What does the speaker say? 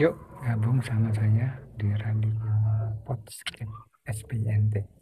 Yuk gabung sama saya di Radio podcast SPNT.